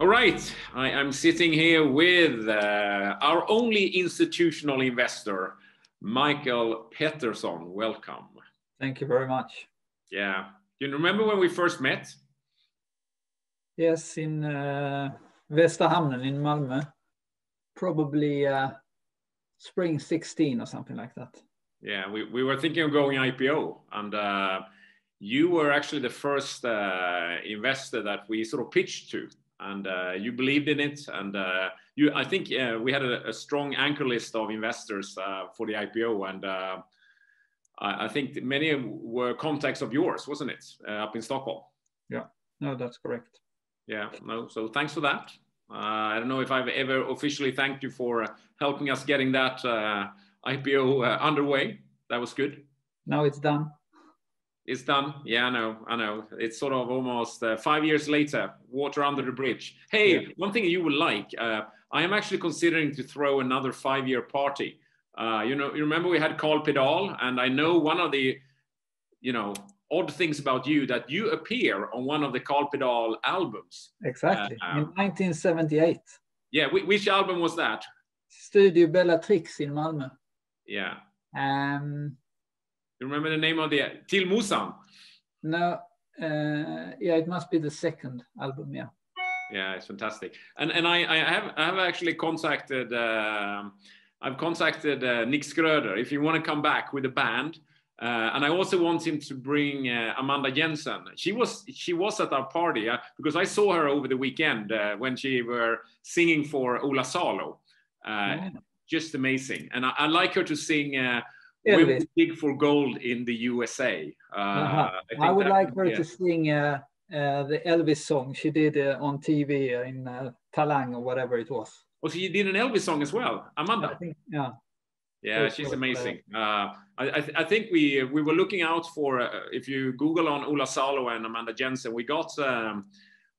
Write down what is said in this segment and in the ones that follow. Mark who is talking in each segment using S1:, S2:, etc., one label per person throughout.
S1: All right, I am sitting here with uh, our only institutional investor, Michael Peterson. Welcome.
S2: Thank you very much.
S1: Yeah. Do you remember when we first met?
S2: Yes, in uh, Västra Hamnen in Malmö, probably uh, spring 16 or something like that.
S1: Yeah, we, we were thinking of going IPO, and uh, you were actually the first uh, investor that we sort of pitched to and uh, you believed in it. And uh, you, I think uh, we had a, a, strong anchor list of investors uh, for the IPO, and uh, I, I, think many were contacts of yours, wasn't it, uh, up in Stockholm?
S2: Yeah, no, that's correct.
S1: Yeah, no. So thanks for that. I don't know if I've ever officially thanked you for helping us getting that IPO underway. That was good.
S2: Now it's done
S1: it's done. Yeah, I know. I know. It's sort of almost uh, five years later, water under the bridge. Hey, yeah. one thing you would like, uh, I am actually considering to throw another five year party. Uh, you know, you remember we had Kal P. Dal, and I know one of the, you know, odd things about you that you appear on one of the Kal P. Dal albums.
S2: Exactly, uh, in 1978.
S1: Yeah, which album was that?
S2: Studio Bellatrix in Malmö.
S1: Yeah.
S2: Um,
S1: you remember the name of the Till Musan?
S2: No, uh, yeah, it must be the second album. Yeah.
S1: Yeah, it's fantastic. And and I, I have I have actually contacted uh, I've contacted uh, Nick Schröder if you want to come back with a band. Uh, and I also want him to bring uh, Amanda Jensen. She was she was at our party uh, because I saw her over the weekend uh, when she were singing for Ola Salo. Yeah. Just amazing, and I, I, like her to sing we will dig for gold in the USA. Uh,
S2: uh-huh. I, I, would that, like her yeah. to sing uh, uh, the Elvis song she did uh, on TV uh, in uh, Talang or whatever it was.
S1: Oh, she did an Elvis song as well, Amanda?
S2: Think, yeah.
S1: Yeah, she's amazing. Uh, I, I, th I, think we we were looking out for if you Google on Ola Salo and Amanda Jensen, we got um,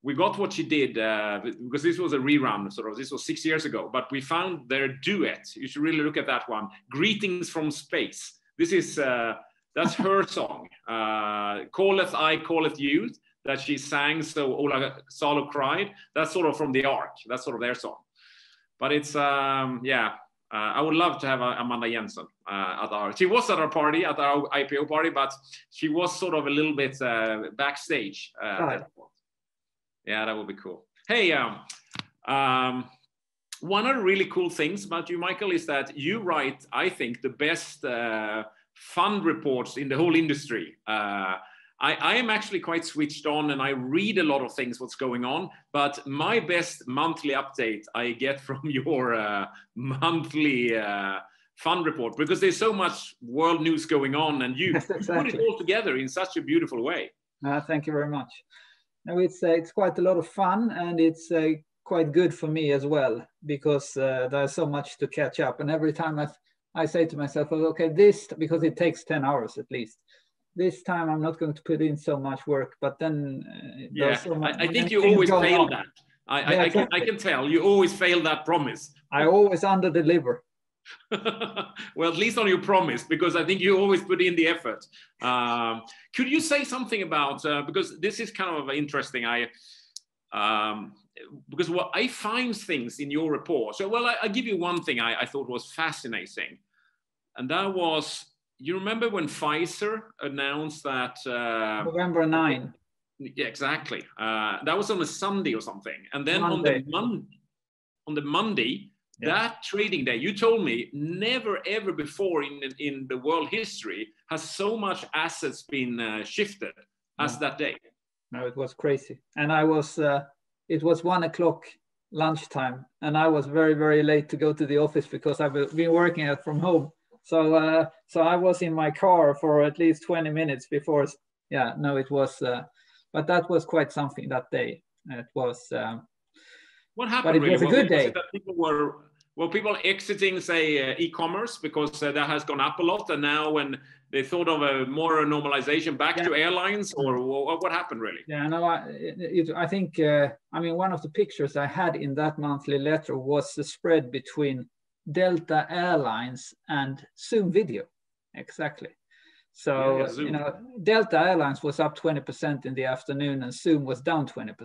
S1: we got what she did uh, because this was a rerun, sort of. This was six years ago, but we found their duet. You should really look at that one. "Greetings from Space." This is uh, that's her song. Uh, "Calleth I, calleth you," that she sang. So Ola Salo cried. That's sort of from the Ark. That's sort of their song. But it's um, yeah. Uh, I would love to have Amanda Jensen uh, at our. She was at our party, at our IPO party, but she was sort of a little bit uh, backstage. Right yeah, that would be cool. Hey, um, um, one of the really cool things about you, Michael, is that you write, I think, the best uh, fund reports in the whole industry. Uh, I, I, am actually quite switched on and I read a lot of things, what's going on. But my best monthly update I get from your uh, monthly uh, fund report because there's so much world news going on and you, exactly. you put it all together in such a beautiful way.
S2: Uh, thank you very much. No, it's uh, it's quite a lot of fun and it's uh, quite good for me as well because uh, there's so much to catch up. And every time I, I say to myself, okay, this because it takes ten hours at least. This time I'm not going to put in so much work, but then
S1: uh, yeah, so much, I, I think you always fail on. that. I, yeah, I, I, can, I can tell you always fail that promise.
S2: I always under deliver.
S1: well, at least on your promise, because I think you always put in the effort. Um, could you say something about uh, because this is kind of interesting. I um, because what I find things in your report. So, well, I, I give you one thing I, I, thought was fascinating, and that was you remember when Pfizer announced that uh,
S2: November nine.
S1: Yeah, exactly. Uh, that was on a Sunday or something, and then Monday. on the Mon- on the Monday yeah. That trading day, you told me, never ever before in, in the world history has so much assets been uh, shifted as that day.
S2: No, it was crazy. And I was, uh, it was one o'clock lunchtime, and I was very, very late to go to the office because I've been working from home. So, uh, so I was in my car for at least 20 minutes before. Yeah, no, it was, uh, but that was quite something that day. It was. Um,
S1: what happened? But it really? was a good day. that people were well, people exiting, say, uh, e-commerce because uh, that has gone up a lot, and now when they thought of a more normalization back yeah. to airlines, or what, what happened really?
S2: Yeah, no, I, it, I think, uh, I mean, one of the pictures I had in that monthly letter was the spread between Delta Airlines and Zoom Video, exactly. So, yeah, yeah, you know, Delta Airlines was up 20% in the afternoon and Zoom was down 20%.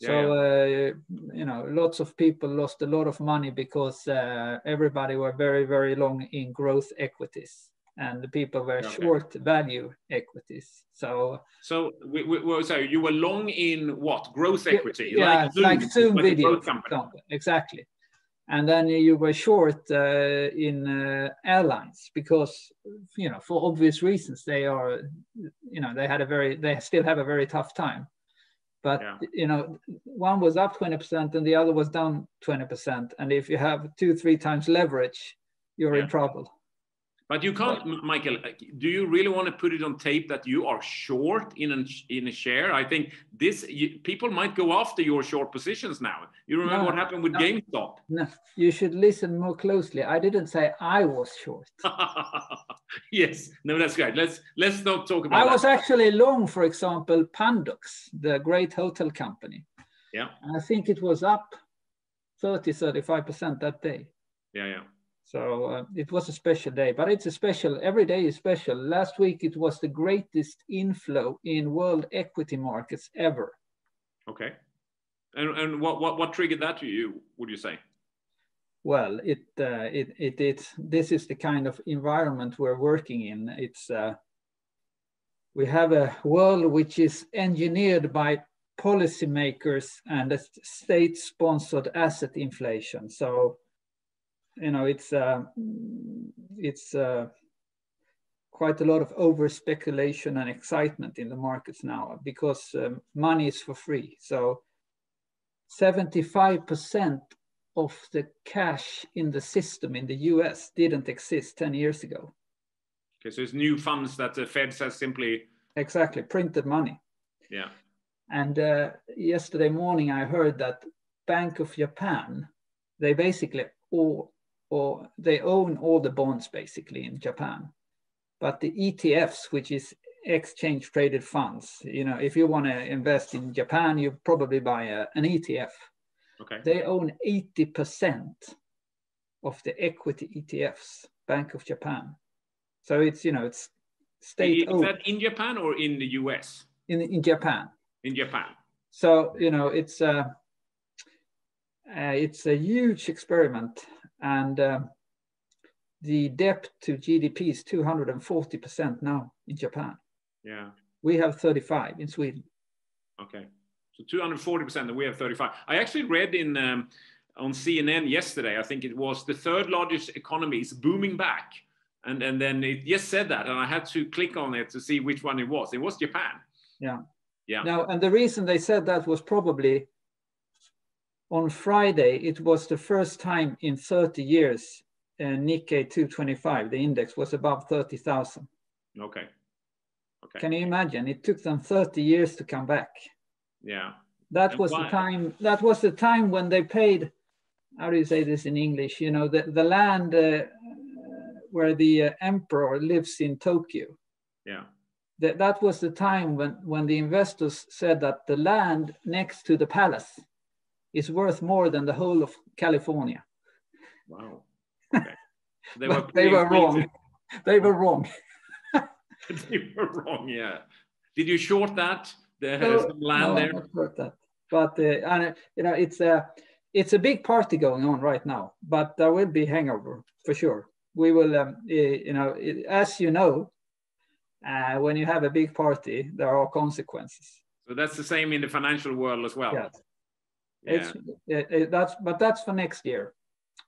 S2: Yeah, so yeah. Uh, you know, lots of people lost a lot of money because uh, everybody were very very long in growth equities and the people were okay. short value equities. So,
S1: so we, we, so you were long in what growth equity?
S2: Yeah, like Zoom, like Zoom video, exactly. And then you were short uh, in uh, airlines because, you know, for obvious reasons, they are, you know, they had a very, they still have a very tough time. But yeah. you know, one was up 20% and the other was down 20%. And if you have two, three times leverage, you're yeah. in trouble.
S1: But you can't, Michael. Uh, do you really want to put it on tape that you are short in a, in a share? I think this you, people might go after your short positions now. You remember no, what happened with no, GameStop?
S2: No, you should listen more closely. I didn't say I was short.
S1: yes, no, that's great. Let's let's not talk about.
S2: I
S1: that.
S2: was actually long, for example, Pandox, the great hotel company.
S1: Yeah,
S2: and I think it was up 30, 35 percent that day.
S1: Yeah, yeah.
S2: So uh, it was a special day, but it's a special, every day is special. Last week it was the greatest inflow in world equity markets ever.
S1: Okay. And, and what, what, what triggered that to you, would you say?
S2: Well, it, uh, it, it, it, this is the kind of environment we're working in. It's, uh, we have a world which is engineered by policymakers and a state-sponsored asset inflation. So you know, it's uh, it's uh, quite a lot of over speculation and excitement in the markets now because um, money is for free. So 75% of the cash in the system in the US didn't exist 10 years ago.
S1: Okay, so it's new funds that the Fed says simply.
S2: Exactly, printed money.
S1: Yeah.
S2: And uh, yesterday morning, I heard that Bank of Japan, they basically all or they own all the bonds basically in Japan. But the ETFs, which is exchange traded funds, you know, if you want to invest in Japan, you probably buy a, an ETF.
S1: Okay.
S2: They own 80% of the equity ETFs, Bank of Japan. So it's, you know, it's state
S1: Is that in Japan or in the US?
S2: In, in Japan.
S1: In Japan.
S2: So, you know, it's a, uh, uh, it's a huge experiment and uh, the debt to GDP is 240% now in Japan.
S1: Yeah.
S2: We have 35 in Sweden.
S1: Okay. So 240% and we have 35. I actually read in um, on CNN yesterday, I think it was the third largest economy is booming back. And, and then it just said that, and I had to click on it to see which one it was. It was Japan.
S2: Yeah.
S1: Yeah.
S2: Now, and the reason they said that was probably on Friday, it was the first time in 30 years uh, Nikkei 225, the index was above 30,000.
S1: Okay.
S2: Okay. Can you imagine? It took them 30 years to come back.
S1: Yeah.
S2: That and was why? the time. That was the time when they paid. How do you say this in English? You know, the the land uh, where the uh, emperor lives in Tokyo.
S1: Yeah.
S2: That that was the time when when the investors said that the land next to the palace is worth more than the whole of California.
S1: Wow. Okay.
S2: They, were, they were wrong. they were wrong.
S1: they were wrong, yeah. Did you short that? There no, some land no, there?
S2: Not that. But uh, and, you know, it's a it's a big party going on right now. But there will be hangover for sure. We will, um, you know, as you know, uh, when you have a big party, there are consequences.
S1: So that's the same in the financial world as well.
S2: Yes. It's it, it, that's but that's for next year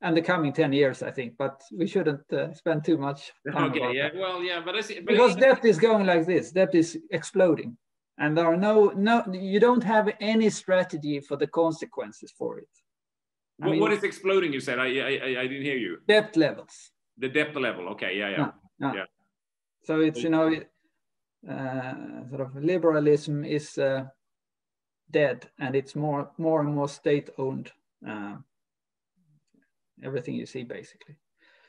S2: and the coming 10 years i think but we shouldn't uh, spend too much time
S1: okay yeah
S2: that.
S1: well yeah but, I see,
S2: but because debt is going like this debt is exploding and there are no no you don't have any strategy for the consequences for it.
S1: What, mean, what is exploding you said? I, I i didn't hear you.
S2: Debt levels.
S1: The debt level okay yeah yeah.
S2: No, no. yeah. So it's you know uh, sort of liberalism is uh, dead and it's more more and more state owned uh, everything you see basically.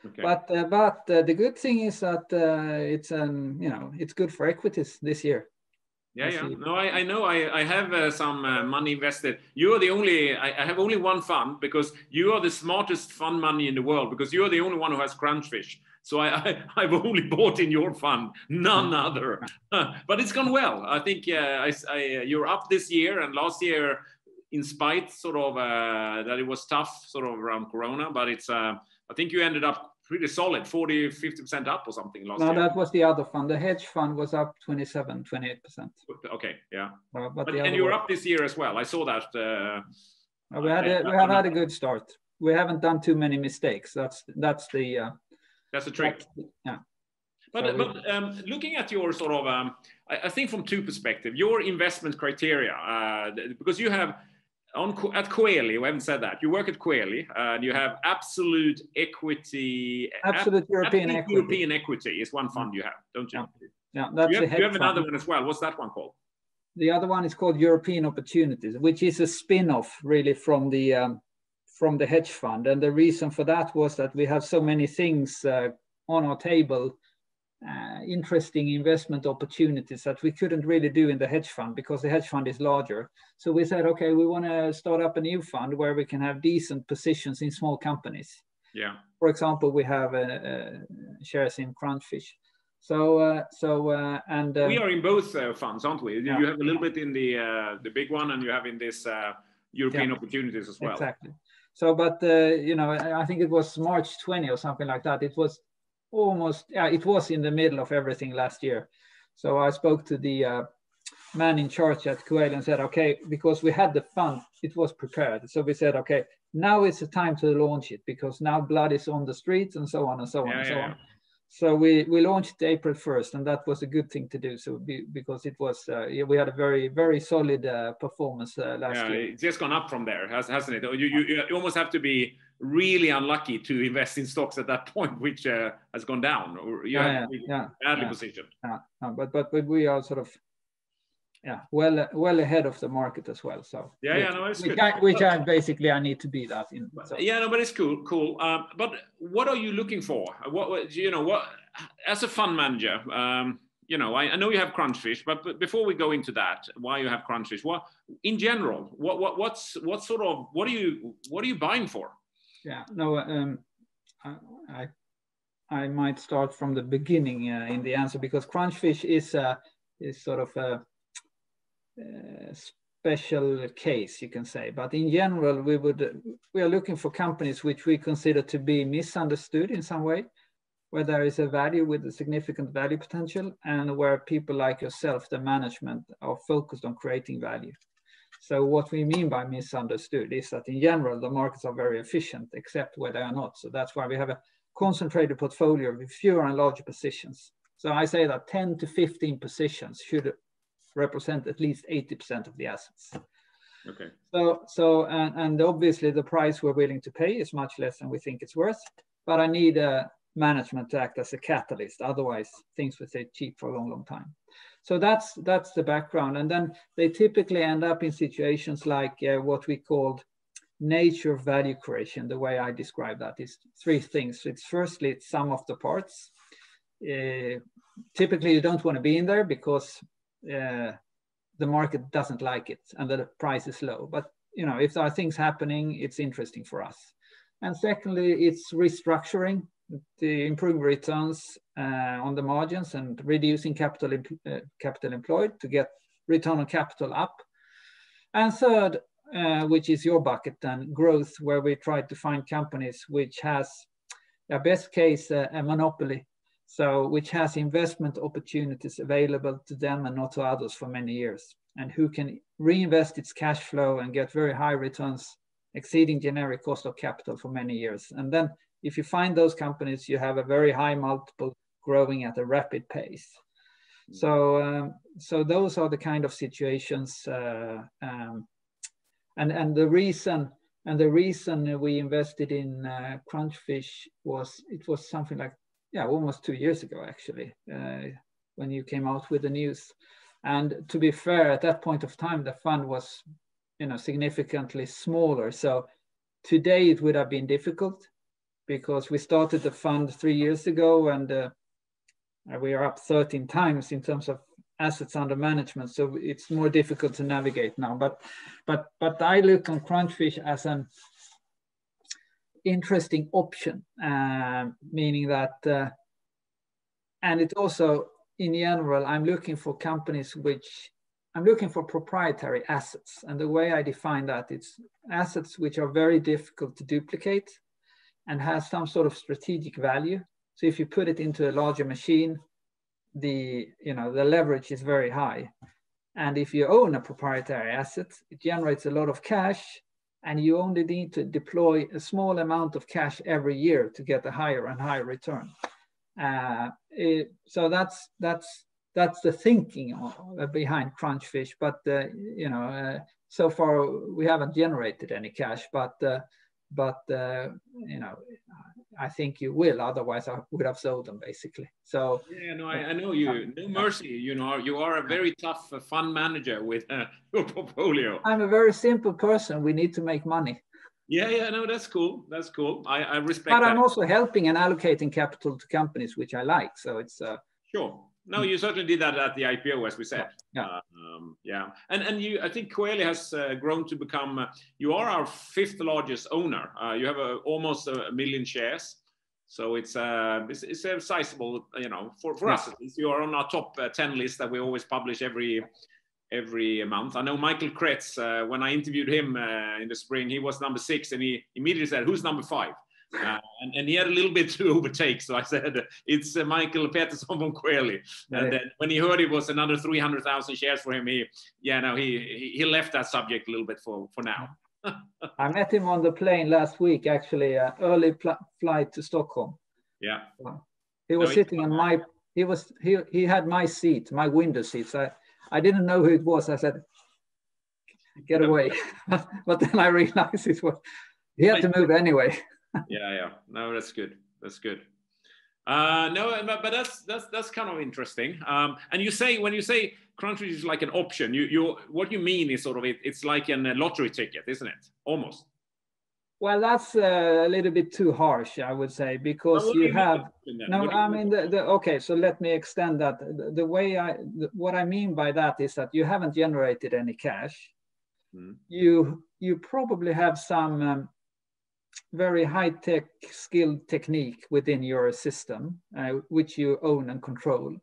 S2: Okay. but uh, but uh, the good thing is that uh, it's um you know it's good for equities this year.
S1: Yeah yeah. no i, I know. I, I have uh, some uh, money invested. You're the only I, I, have only one fund because you are the smartest fund money in the world because you're the only one who has crunchfish so I, I, have only bought in your fund, none other. but it's gone well. I think uh, I, I, you're up this year, and last year in spite sort of uh, that it was tough sort of around Corona, but it's uh, I think you ended up pretty solid, 40, 50% up or something last
S2: no,
S1: year.
S2: No, that was the other fund. The hedge fund was up 27, 28%.
S1: Okay, yeah.
S2: Uh,
S1: but, but and you were up this year as well. I saw that. Uh,
S2: we had a, we have had a good start. We haven't done too many mistakes. That's that's the uh,
S1: that's the trick.
S2: That's, yeah.
S1: But, so but um, looking at your sort of, um, I, I, think from two perspectives, your investment criteria, uh, because you have on at Coeli, we haven't said that. You work at Coeli, uh, and you have absolute equity.
S2: Absolute ab European equity.
S1: European equity is one fund you have, don't you?
S2: Yeah, yeah that's
S1: you have, you have another one as well. What's that one called?
S2: The other one is called European Opportunities, which is a spin-off really from the um, from the hedge fund. And the reason for that was that we have so many things uh, on our table uh, interesting investment opportunities that we couldn't really do in the hedge fund because the hedge fund is larger. So we said, okay, we want to start up a new fund where we can have decent positions in small companies.
S1: Yeah.
S2: For example, we have uh, uh, shares in Crunchfish. So, uh, so uh, and
S1: we are in both uh, funds, aren't we?
S2: Yeah.
S1: You have a little bit in the the big one, and you have in this European
S2: yeah.
S1: opportunities as well.
S2: Exactly. So, but you know, I think it was March 20 or something like that. It was almost yeah it was in the middle of everything last year so i spoke to the uh, man in charge at Coeli and said okay because we had the fund it was prepared so we said okay now it's the time to launch it because now blood is on the streets and so on and so on
S1: yeah,
S2: and so
S1: yeah.
S2: on so we we launched April 1st and that was a good thing to do so be, because it was uh, we had a very very solid uh, performance uh, last
S1: yeah,
S2: year
S1: it's just gone up from there hasn't it you, you, you almost have to be really unlucky to invest in stocks at that point, which uh, has gone down, or you
S2: yeah, yeah, yeah,
S1: badly
S2: yeah.
S1: positioned.
S2: Yeah, but, but but we are sort of yeah well well ahead of the market as well. So
S1: yeah,
S2: which,
S1: yeah, no, it's
S2: which
S1: good.
S2: I, which I basically I need to be that in. So.
S1: Yeah, no, but it's cool, cool. Um, but what are you looking for? What, you know, what as a fund manager? Um, you know, I, I, know you have Crunchfish, but, but before we go into that, why you have Crunchfish? What, in general, what, what, what's, what sort of, what are you, what are you buying for?
S2: yeah no um, I, I might start from the beginning uh, in the answer because crunchfish is uh, is sort of a, a, special case you can say but in general we would we are looking for companies which we consider to be misunderstood in some way where there is a value with a significant value potential and where people like yourself the management are focused on creating value so what we mean by misunderstood is that in general, the markets are very efficient, except where they are not. So that's why we have a concentrated portfolio with fewer and larger positions. So I say that 10 to 15 positions should represent at least 80% of the assets.
S1: Okay.
S2: So, so and, and obviously the price we're willing to pay is much less than we think it's worth, but I need a management to act as a catalyst. Otherwise, things would stay cheap for a long, long time. So that's that's the background, and then they typically end up in situations like uh, what we called nature value creation. The way I describe that is three things. It's firstly it's sum of the parts. Uh, typically, you don't want to be in there because uh, the market doesn't like it and the price is low. But you know, if there are things happening, it's interesting for us. And secondly, it's restructuring to improve returns uh, on the margins and reducing capital, uh, capital employed to get return on capital up. And third, uh, which is your bucket then, growth, where we try to find companies which has, a best case, uh, a monopoly. So which has investment opportunities available to them and not to others for many years, and who can reinvest its cash flow and get very high returns exceeding generic cost of capital for many years. And then if you find those companies, you have a very high multiple growing at a rapid pace. So, um, so those are the kind of situations, uh, um, and and the reason and the reason we invested in uh, Crunchfish was it was something like yeah almost two years ago actually uh, when you came out with the news, and to be fair, at that point of time the fund was you know significantly smaller. So today it would have been difficult because we started the fund three years ago and uh, we are up 13 times in terms of assets under management. So it's more difficult to navigate now. But but but I look on Crunchfish as an interesting option, uh, meaning that, uh, and it also in general, I'm looking for companies which I'm looking for proprietary assets. And the way I define that, it's assets which are very difficult to duplicate and has some sort of strategic value. So if you put it into a larger machine, the, you know, the leverage is very high. And if you own a proprietary asset, it generates a lot of cash and you only need to deploy a small amount of cash every year to get a higher and higher return. Uh, it, so that's that's that's the thinking behind Crunchfish. But uh, you know, uh, so far we haven't generated any cash. But uh, but uh, you know, I think you will. Otherwise, I would have sold them basically. So
S1: yeah, no, I, I know you. No mercy. You know, you are a very tough uh, fund manager with uh, your portfolio.
S2: I'm a very simple person. We need to make money.
S1: Yeah, yeah, no, that's cool. That's cool. I, I respect.
S2: But
S1: that.
S2: I'm also helping and allocating capital to companies which I like. So it's uh,
S1: sure. No, you certainly did that at the IPO, as we said.
S2: Yeah.
S1: Uh, um, yeah. And and you, I think Coeli has uh, grown to become. Uh, you are our fifth largest owner. Uh, you have a, almost a million shares. So it's uh, it's, it's a sizable, you know, for, for yeah. us at least. You are on our top uh, ten list that we always publish every every month. I know Michael Kretz. Uh, when I interviewed him uh, in the spring, he was number six, and he immediately said, "Who's number five? Uh, and, and, he had a little bit to overtake. So I said, it's uh, Michael Peterson from. Right. And then when he heard it was another 300,000 shares for him, he, yeah, no, he, he left that subject a little bit for, for now.
S2: I met him on the plane last week, actually, uh, early flight to Stockholm.
S1: Yeah.
S2: He was no, sitting on my, he was, he, he had my seat, my window seat. So I, I didn't know who it was. I said, get away. but then I realized it was, he had to move anyway
S1: yeah, yeah. No, that's good. That's good. Uh, no, but but that's that's that's kind of interesting. Um, and you say when you say Crunchfish is like an option, you you what you mean is sort of it, it's like a lottery ticket, isn't it? Almost.
S2: Well, that's uh, a little bit too harsh, I would say, because you, you have no. I mean, the, the, okay. So let me extend that. The, the way I, the, what I mean by that is that you haven't generated any cash. Hmm. You you probably have some um, very high-tech skilled technique within your system, uh, which you own and control.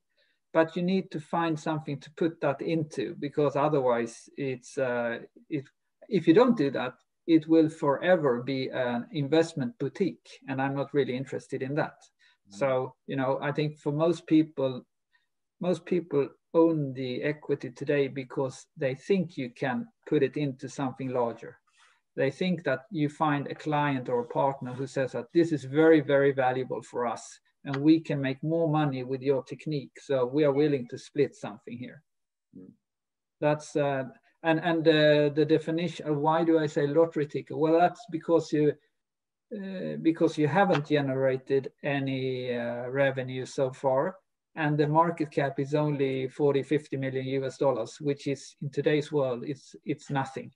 S2: But you need to find something to put that into because otherwise it's, uh, it, if you don't do that, it will forever be an investment boutique. And I'm not really interested in that. Mm. So, you know, I think for most people, most people own the equity today because they think you can put it into something larger they think that you find a client or a partner who says that this is very, very valuable for us and we can make more money with your technique. So we are willing to split something here. Mm. That's, uh, and, and uh, the definition why do I say lottery ticket? Well, that's because you, uh, because you haven't generated any uh, revenue so far and the market cap is only 40 50 million us dollars which is in today's world it's it's nothing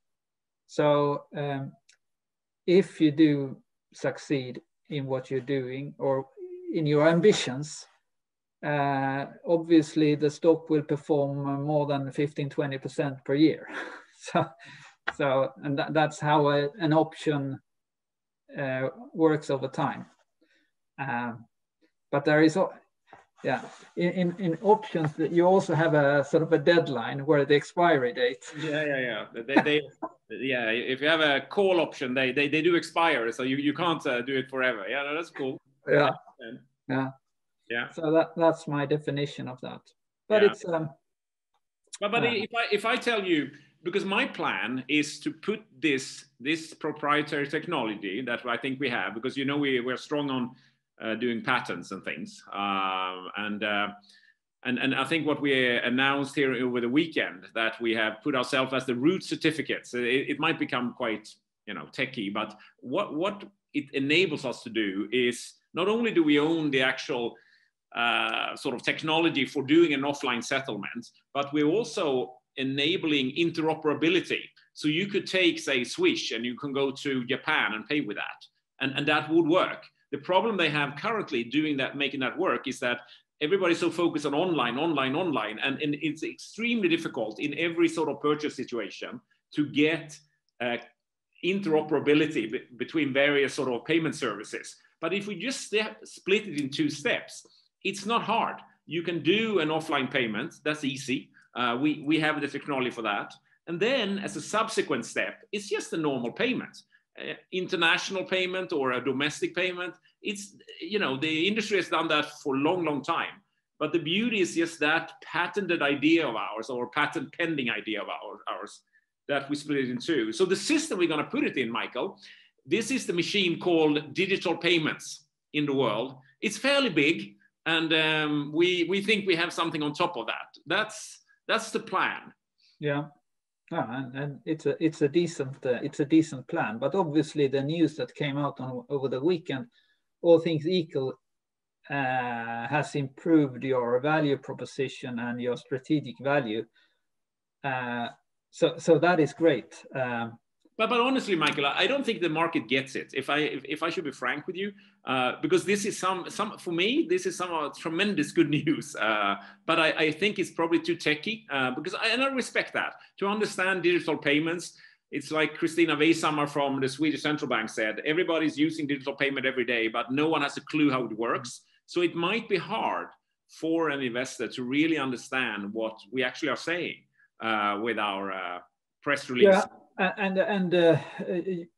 S2: so um, if you do succeed in what you're doing or in your ambitions, uh, obviously the stock will perform more than 15, 20% per year. so, so and that, that's how a, an option uh, works over time. Um, but there is yeah in, in, in options you also have a sort of a deadline where the expiry date
S1: yeah yeah yeah they, they yeah if you have a call option they they, they do expire so you, you can't uh, do it forever. Yeah no, that's cool.
S2: Yeah. Yeah.
S1: Yeah.
S2: So that that's my definition of that. But yeah. it's um
S1: but, but if i if i tell you because my plan is to put this this proprietary technology that i think we have because you know we, we're strong on uh, doing patents and things. Um, and, uh, and, and I think what we announced here over the weekend that we have put ourselves as the root certificates. It, it might become quite you know techy, but what what it enables us to do is not only do we own the actual uh, sort of technology for doing an offline settlement, but we're also enabling interoperability. So you could take, say, Swish, and you can go to Japan and pay with that, and, and that would work. The problem they have currently doing that, making that work is that everybody's so focused on online, online, online, and, and it's extremely difficult in every sort of purchase situation to get uh, interoperability b- between various sort of payment services. But if we just step, split it in two steps, it's not hard. You can do an offline payment, that's easy. Uh, we, we have the technology for that. And then as a subsequent step, it's just a normal payment. Uh, international payment or a domestic payment. It's, you know, the industry has done that for a long, long time. But the beauty is just that patented idea of ours or patent pending idea of ours that we split it in two. So the system we're going to put it in, Michael, this is the machine called digital payments in the world. It's fairly big, and um, we we think we have something on top of that. That's that's the plan.
S2: Yeah. and, and, it's a it's a decent uh, it's a decent plan, but obviously the news that came out on over the weekend, all things equal, uh, has improved your value proposition and your strategic value. Uh, so so that is great. Um,
S1: but, but honestly, Michael, I don't think the market gets it. If I if, if I should be frank with you, uh, because this is some some for me, this is some uh, tremendous good news. Uh, but I, I think it's probably too techy uh, because I, and I respect that. To understand digital payments, it's like Christina Wejshammar from the Swedish Central Bank said: everybody's using digital payment every day, but no one has a clue how it works. So it might be hard for an investor to really understand what we actually are saying uh, with our uh, press release.
S2: Yeah and and uh,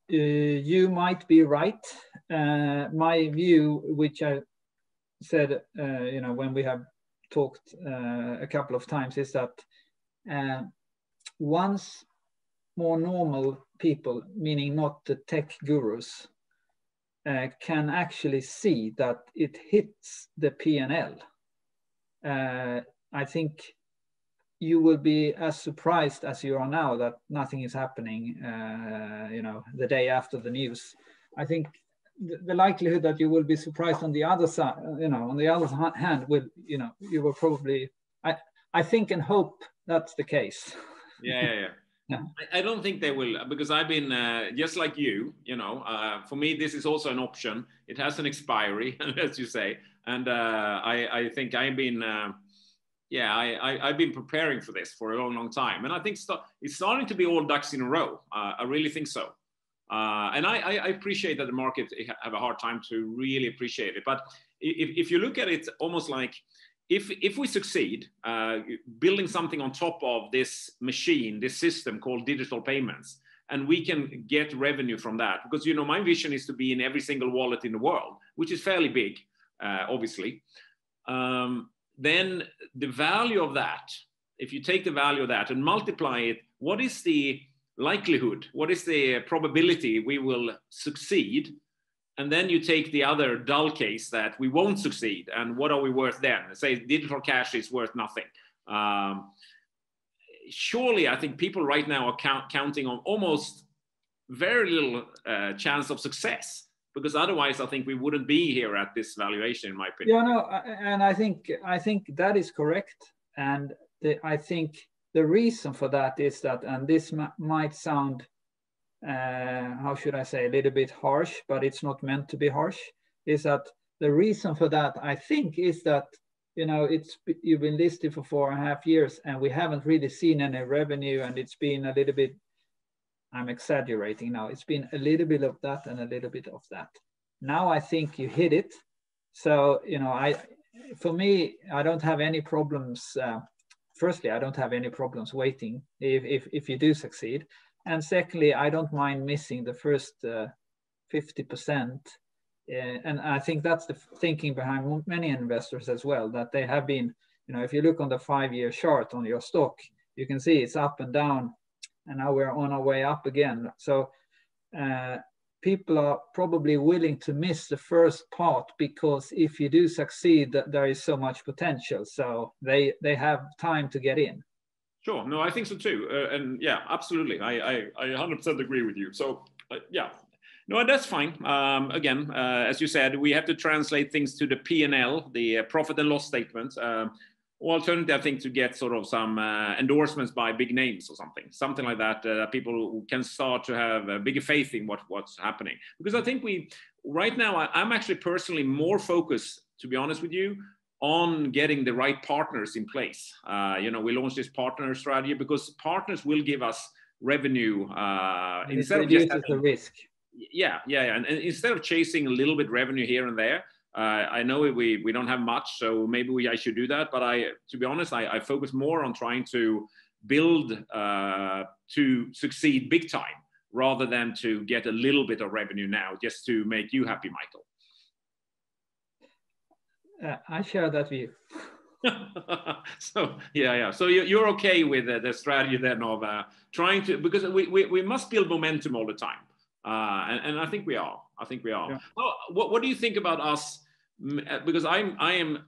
S2: you might be right. Uh, my view, which I said, uh, you know, when we have talked uh, a couple of times, is that once more normal people, meaning not the tech gurus, can actually see that it hits the P&L. I think you will be as surprised as you are now that nothing is happening uh, you know the day after the news i think the, the, likelihood that you will be surprised on the other side you know on the other hand will you know you will probably i i think and hope that's the case
S1: yeah yeah, yeah. Yeah. I, I don't think they will because I've been uh, just like you. You know, uh, for me this is also an option. It has an expiry, as you say, and uh, I, I think I've been uh, yeah, I, have been preparing for this for a long, long time. And I think st- it's starting to be all ducks in a row. Uh, I really think so. Uh, and I, I, appreciate that the market have a hard time to really appreciate it. But if, if you look at it almost like if, if we succeed uh, building something on top of this machine, this system called digital payments, and we can get revenue from that, because you know my vision is to be in every single wallet in the world, which is fairly big, uh, obviously. Um, then the value of that, if you take the value of that and multiply it, what is the likelihood? What is the probability we will succeed? And then you take the other dull case that we won't succeed. And what are we worth then? Say digital cash is worth nothing. Um, surely, I think people right now are count, counting on almost very little uh, chance of success because otherwise I think we wouldn't be here at this valuation, in my opinion.
S2: Yeah, no, and I think I think that is correct, and the, I think the reason for that is that, and this might sound, uh, how should I say, a little bit harsh, but it's not meant to be harsh. Is that the reason for that? I think is that you know it's you've been listed for four and a half years, and we haven't really seen any revenue, and it's been a little bit I'm exaggerating now. It's been a little bit of that and a little bit of that. Now I think you hit it. So, you know, I, for me, I don't have any problems. Uh, firstly, I don't have any problems waiting if, if, if you do succeed. And secondly, I don't mind missing the first uh, 50%. Uh, and I think that's the thinking behind many investors as well, that they have been, you know, if you look on the five year chart on your stock, you can see it's up and down and now we're on our way up again. So uh, people are probably willing to miss the first part because if you do succeed, there is so much potential. So they they have time to get in.
S1: Sure. No, I think so too. Uh, and yeah, absolutely. I, I, I 100% agree with you. So uh, yeah, no, that's fine. Um, again, uh, as you said, we have to translate things to the P&L, the uh, profit and loss statement. Um, alternative, I think, to get sort of some uh, endorsements by big names or something, something like that, uh, people can start to have a bigger faith in what, what's happening. Because I think we, right now, I, I'm actually personally more focused, to be honest with you, on getting the right partners in place. Uh, you know, we launched this partner strategy because partners will give us revenue uh,
S2: instead of just having,
S1: the risk. Yeah, yeah, yeah. And, and, instead of chasing a little bit revenue here and there, Uh, I know we we don't have much, so maybe we I should do that. But I, to be honest, I, I focus more on trying to build uh, to succeed big time rather than to get a little bit of revenue now just to make you happy, Michael.
S2: Uh, I share that view.
S1: so yeah, yeah. So you're okay with the, the strategy then of uh, trying to because we, we, we must build momentum all the time, uh, and, and I think we are. I think we are. Yeah. Oh, what what do you think about us? Uh, because I'm I am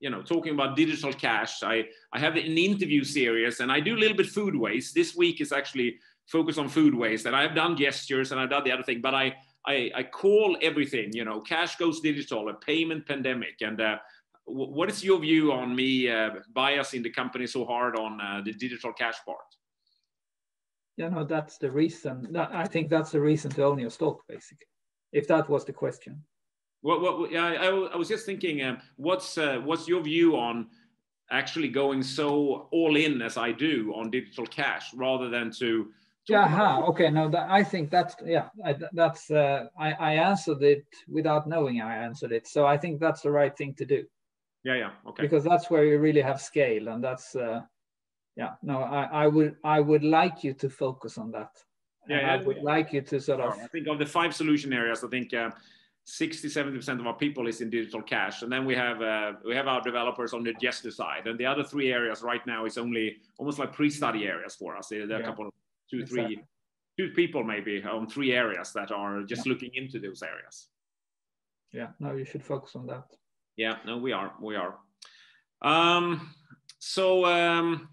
S1: you know talking about digital cash. I I have an interview series and I do a little bit food waste. This week is actually focused on food waste, and I've done gestures and I've done the other thing, but I I, I call everything you know cash goes digital, a payment pandemic, and uh, what is your view on me uh, biasing the company so hard on uh, the digital cash part?
S2: Yeah, no, that's the reason. That, I think that's the reason to own your stock, basically. If that was the question.
S1: Well, what, yeah, I, I, was just thinking, um, what's uh, what's your view on actually going so all in as I do on digital cash rather than to
S2: yeah okay no that, i think that's yeah I, that's uh, I, I answered it without knowing i answered it so i think that's the right thing to do.
S1: Yeah yeah okay.
S2: Because that's where you really have scale and that's uh, yeah no I, I would i would like you to focus on that. Yeah, yeah i would yeah. like you to sort of
S1: i think of the five solution areas i think uh, 60 70% of our people is in digital cash and then we have uh, we have our developers on the gesture side and the other three areas right now is only almost like pre-study areas for us. There are yeah. a couple two exactly. three two people maybe on three areas that are just yeah. looking into those areas
S2: yeah no you should focus on that
S1: yeah, no, we are. We are. Um, so, um,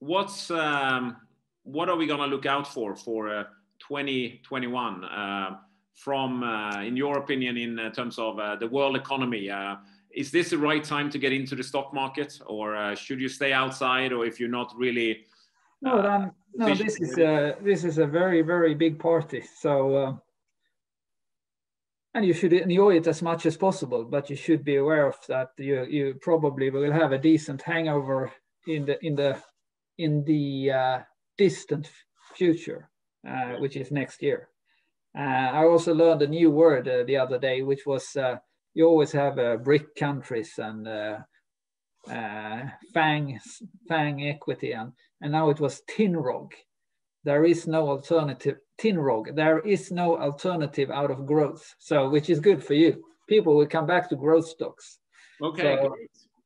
S1: what's um, what are we going to look out for for uh, 2021 uh, from, uh, in your opinion, in uh, terms of uh, the world economy? Uh, is this the right time to get into the stock market, or should you stay outside, or if you're not really?
S2: No, then, no. This is a this is a very very big party. So and you should enjoy it as much as possible but you should be aware of that you you probably will have a decent hangover in the in the in the uh, distant future uh, which is next year uh, i also learned a new word uh, the other day which was uh, you always have uh, BRIC countries and FANG FANG equity and and now it was tin tinrog there is no alternative tin Tinrog, there is no alternative out of growth. So, which is good for you. People will come back to growth stocks.
S1: Okay, so,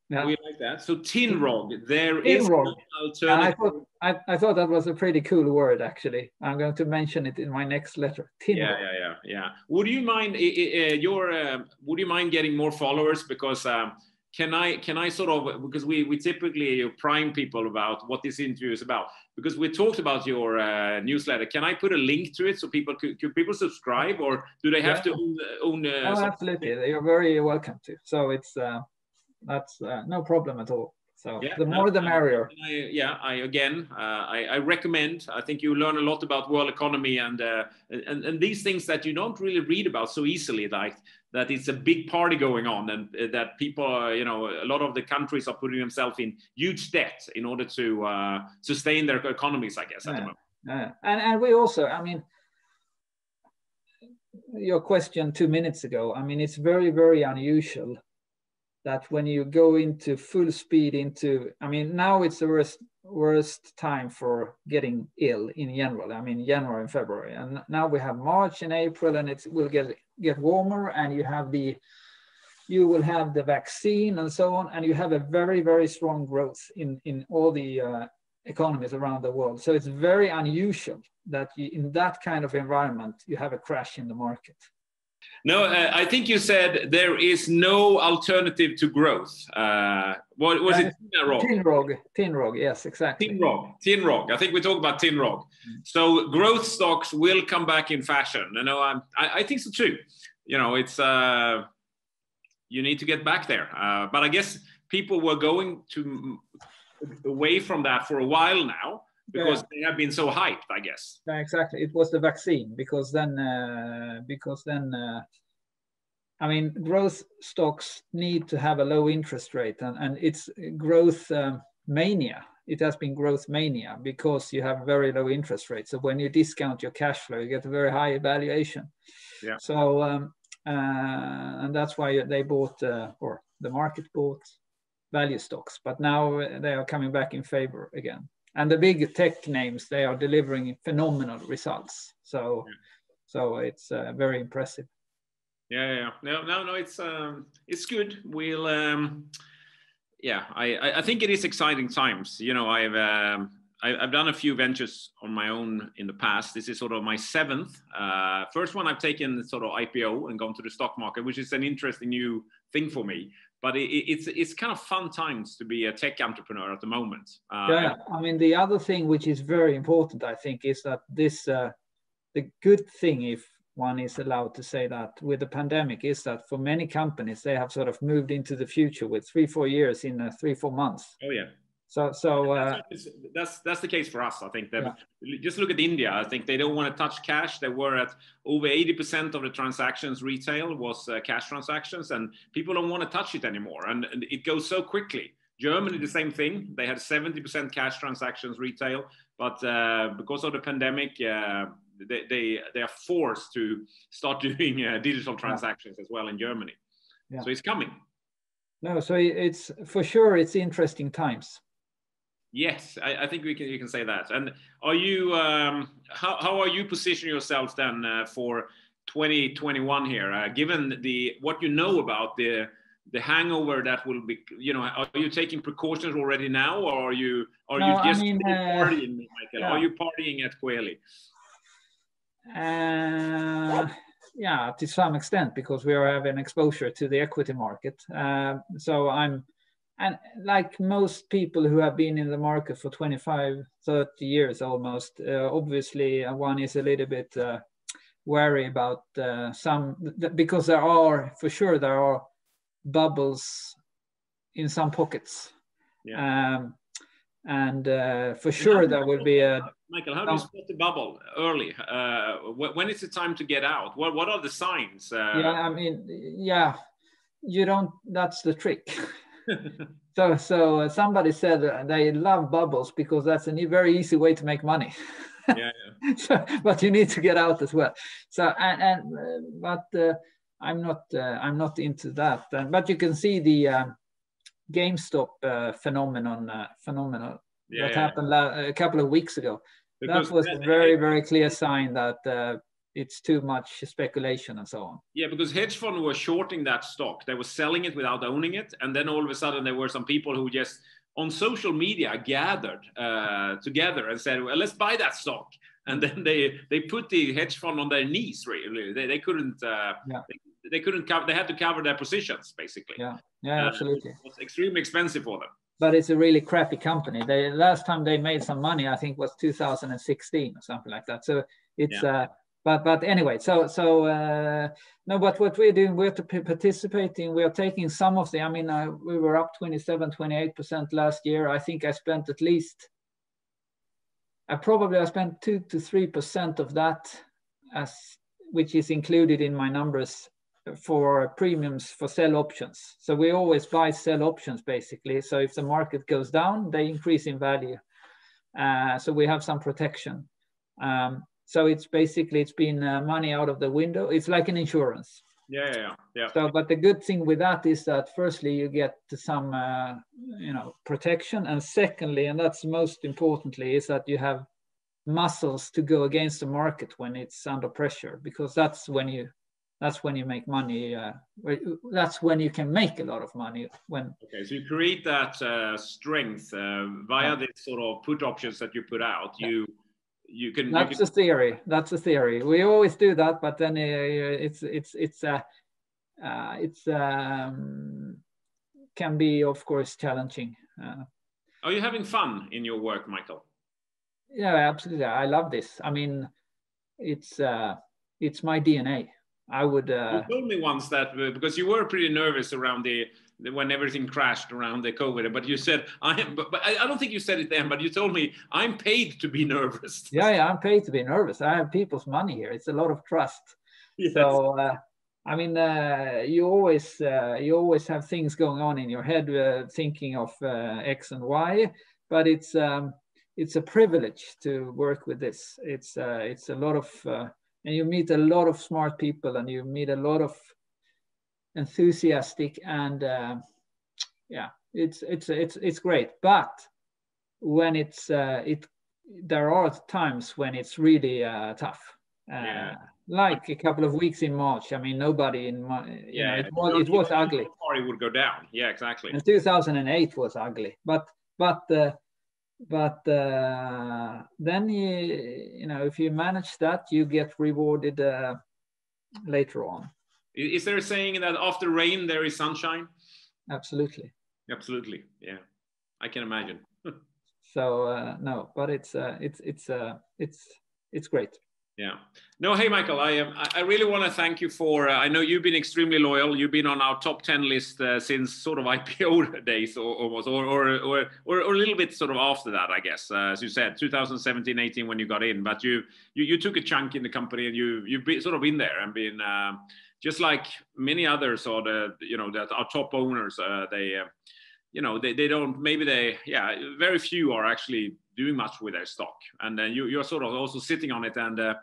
S1: yeah. we like that. So, Tinrog, there is no alternative.
S2: I thought, I, I, thought that was a pretty cool word, actually. I'm going to mention it in my next letter.
S1: Tinrog. Yeah, yeah, yeah, yeah. Would you mind? Uh, your uh, would you mind getting more followers because? Um, can I can I sort of because we we typically prime people about what this interview is about because we talked about your uh, newsletter. Can I put a link to it so people could, could people subscribe or do they have yeah. to own? own
S2: uh, oh, absolutely, you're very welcome to. So it's uh, that's uh, no problem at all. So yeah, the more no, the merrier.
S1: I, yeah, I again, uh, I, I, recommend. I think you learn a lot about world economy and, uh, and and these things that you don't really read about so easily, like that it's a big party going on and uh, that people, are, you know, a lot of the countries are putting themselves in huge debt in order to uh, sustain their economies, I guess,
S2: at the moment. Yeah. And, and we also, I mean, your question two minutes ago, I mean, it's very, very unusual that when you go into full speed into, I mean, now it's the worst, worst time for getting ill in general. I mean, January and February, and now we have March and April, and it will get get warmer, and you have the you will have the vaccine and so on, and you have a very very strong growth in in all the uh, economies around the world. So it's very unusual that you, in that kind of environment you have a crash in the market.
S1: No, uh, I think you said there is no alternative to growth. Uh, what was uh, it?
S2: Tinrog. Tinrog. Yes, exactly.
S1: Tinrog. Tinrog. I think we talk about Tinrog. Mm. So growth stocks will come back in fashion. You know, I, I think so too. You know, it's uh, you need to get back there. Uh, but I guess people were going to away from that for a while now because yeah. they have been so hyped i guess
S2: yeah, exactly it was the vaccine because then uh, because then uh, i mean growth stocks need to have a low interest rate and, and it's growth um, mania it has been growth mania because you have very low interest rates so when you discount your cash flow you get a very high valuation yeah. so um, and that's why they bought or the market bought value stocks. But now they are coming back in favor again. And the big tech names they are delivering phenomenal results. So yeah. so it's very impressive.
S1: Yeah, yeah, no, no, no. It's um, it's good. We'll um, yeah, I, I think it is exciting times. You know, I've um, I, have done a few ventures on my own in the past. This is sort of my seventh. Uh, first one I've taken sort of IPO and gone to the stock market, which is an interesting new thing for me. But it, it's it's kind of fun times to be a tech entrepreneur at the moment.
S2: Uh, yeah, I mean the other thing which is very important, I think, is that this uh, the good thing if one is allowed to say that with the pandemic is that for many companies they have sort of moved into the future with three four years in uh, three four months
S1: oh yeah
S2: so so uh,
S1: that's that's the case for us i think that yeah. just look at india i think they don't want to touch cash they were at over 80% of the transactions retail was uh, cash transactions and people don't want to touch it anymore and, and it goes so quickly Germany, the same thing. They had 70% cash transactions retail, but uh, because of the pandemic, uh, they, they, they are forced to start doing uh, digital transactions as well in Germany. Yeah. So it's coming.
S2: No, so it's for sure it's interesting times.
S1: Yes, I, I think we can you can say that. And are you um, how how are you positioning yourselves then uh, for 2021 here, uh, given the what you know about the the hangover that will be you know are you taking precautions already now or are you are no, you just I mean, uh, partying Michael? Yeah. are you partying at Coeli
S2: uh, yeah, to some extent, because we are having exposure to the equity market. Uh, so I'm, and like most people who have been in the market for 25, 30 years almost, uh, obviously uh, one is a little bit uh, wary about uh, some, because there are, for sure, there are bubbles in some pockets. Yeah. Um, and uh, for sure there will be a
S1: michael how do you spot the bubble early uh, when is the time to get out what, what are the signs
S2: uh, yeah i mean yeah you don't that's the trick so so uh, somebody said they love bubbles because that's a very easy way to make money yeah, yeah. so, but you need to get out as well so and, and uh, but uh, i'm not i'm not into that but you can see the um, GameStop uh, phenomenon uh, phenomenon yeah, that happened a couple of weeks ago. Because that was a very very clear sign that uh, it's too much speculation and so on.
S1: Yeah, because hedge fund were shorting that stock. They were selling it without owning it, and then all of a sudden there were some people who just on social media gathered uh, together and said, "Well, let's buy that stock." And then they they put the hedge fund on their knees. Really, they, they couldn't. Uh, yeah. they, they couldn't cover. They had to cover their positions basically.
S2: Yeah, yeah, uh, absolutely.
S1: It was extremely expensive for them.
S2: But it's a really crappy company. The last time they made some money, I think, was 2016 or something like that. So it's. Yeah. But but anyway, so so uh, no. But what we're doing, we're participating. We are taking some of the. I mean, uh, we were up 27, 28 percent last year. I think I spent at least. I probably I spent two to three percent of that, as which is included in my numbers for premiums for sell options. So we always buy sell options basically. So if the market goes down, they increase in value. Uh, so we have some protection. Um, so it's basically it's been uh, money out of the window. It's like an insurance.
S1: Yeah, yeah, yeah.
S2: So, but the good thing with that is that firstly you get some, uh, you know, protection, and secondly, and that's most importantly, is that you have muscles to go against the market when it's under pressure, because that's when you that's when you make money. Uh, that's when you can make a lot of money. When
S1: okay, so you create that uh, strength uh, via yeah. this sort of put options that you put out. Yeah. You can.
S2: That's
S1: you
S2: can... theory. That's a theory. We always do that, but then uh, it's it's it's uh, uh, it's um, can be of course challenging. Uh,
S1: Are you having fun in your work, Michael?
S2: Yeah, absolutely. I love this. I mean, it's uh, it's my DNA. I would. Uh,
S1: you told me once that uh, because you were pretty nervous around the when everything crashed around the COVID, but you said I am. But, but I, I don't think you said it then. But you told me I'm paid to be nervous.
S2: Yeah, yeah, I'm paid to be nervous. I have people's money here. It's a lot of trust. Yes. So. Uh, I mean, uh, you always uh, you always have things going on in your head, uh, thinking of uh, X and Y. But it's um, it's a privilege to work with this. It's uh, it's a lot of and you meet a lot of smart people and you meet a lot of enthusiastic and uh, yeah it's it's it's it's great. But when it's uh, it there are times when it's really uh, tough. Uh, yeah. like a couple of weeks in march i mean nobody in my yeah know, it was, it was ugly.
S1: party would go down. Yeah exactly.
S2: And 2008 was ugly. But but uh, but uh, then you you know if you manage that you get rewarded uh, later on
S1: is there a saying that after rain there is sunshine
S2: absolutely
S1: absolutely yeah i can imagine
S2: so uh, no but it's uh, it's it's uh, it's it's great
S1: yeah. No, hey, Michael, I, um, I really want to thank you for. Uh, I know you've been extremely loyal. You've been on our top 10 list uh, since sort of IPO days or, almost, or, or, or, or, a little bit sort of after that, I guess. Uh, as you said, 2017, 18 when you got in. But you, you, you took a chunk in the company and you, you've been, sort of been there and been um, just like many others or the, you know, that our top owners, uh, they, uh, you know, they, they don't, maybe they, yeah, very few are actually doing much with their stock. And then you, you're sort of also sitting on it. And uh,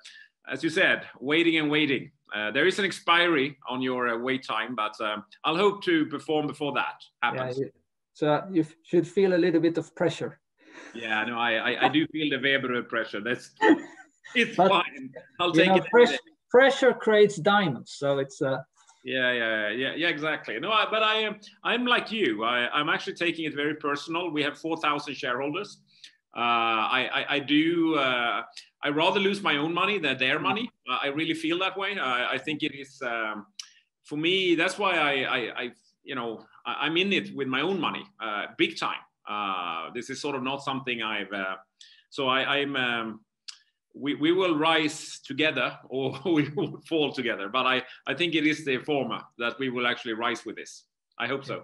S1: as you said, waiting and waiting. Uh, there is an expiry on your uh, wait time, but um, I'll hope to perform before that happens. Yeah,
S2: so you should feel a little bit of pressure.
S1: Yeah, no, I, I, I do feel the Weber pressure. That's it's but, fine. I'll take know, it.
S2: Pressure, pressure creates diamonds, so it's uh,
S1: yeah, yeah, yeah, yeah, exactly. No, I, but I am, I'm like you. I, I'm actually taking it very personal. We have 4,000 shareholders. Uh, I, I, I, do. Uh, I rather lose my own money than their money. I really feel that way. I, I think it is um, for me. That's why I, I, I you know, I, am in it with my own money, uh, big time. Uh, this is sort of not something I've. Uh, so I, I, am um, we, we will rise together or we will fall together. But I, I think it is the former that we will actually rise with this. I hope so.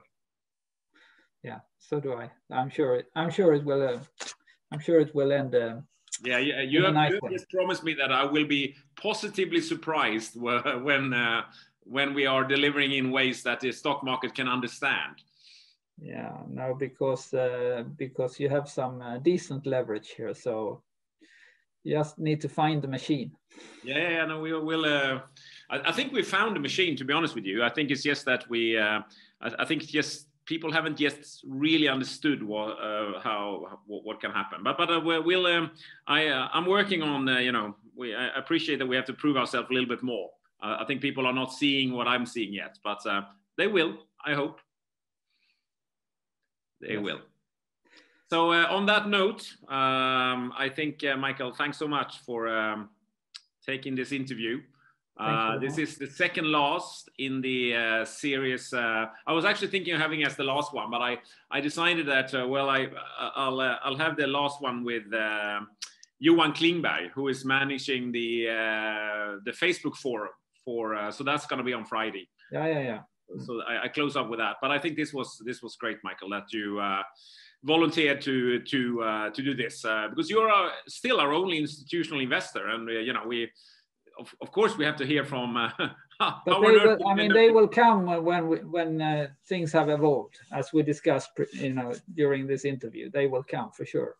S2: Yeah, so do I. I'm sure. It, I'm sure it will. Uh, I'm sure it will end. Uh,
S1: yeah, yeah. You have, nice you just promised me that I will be positively surprised when uh, when we are delivering in ways that the stock market can understand.
S2: Yeah, no, because uh, because you have some uh, decent leverage here, so you just need to find the machine.
S1: Yeah, yeah, no, we will. Uh, I, I, think we found the machine. To be honest with you, I think it's just that we. Uh, I, I, think just people haven't yet really understood what uh, how what, what, can happen. But but uh, we'll. Um, I uh, I'm working on. Uh, you know, we I appreciate that we have to prove ourselves a little bit more. I think people are not seeing what I'm seeing yet, but they will. I hope. They yes. will. So uh, on that note, um, I think uh, Michael, thanks so much for um, taking this interview. Uh, this is the second last in the uh, series. Uh, I was actually thinking of having as the last one, but I, I decided that uh, well, I I'll I'll have the last one with Johan Klingberg, who is managing the the Facebook forum for. so that's going to be on Friday.
S2: Yeah, yeah, yeah.
S1: So I, I, close up with that, but I think this was this was great, Michael, that you volunteered to to uh, to do this uh, because you're uh, still our only institutional investor, and you know we. Of, of course, we have to hear from. Uh,
S2: but they will, I mean, they will come when we, when uh, things have evolved, as we discussed, you know, during this interview. They will come for sure.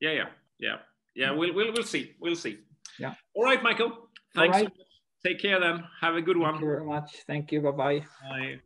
S1: Yeah, yeah, yeah, yeah. We'll we'll we'll see. We'll see.
S2: Yeah.
S1: All right, Michael. Thanks. Right. Take care then. Have a good one.
S2: Thank you very much. Thank you. Bye-bye.
S1: Bye.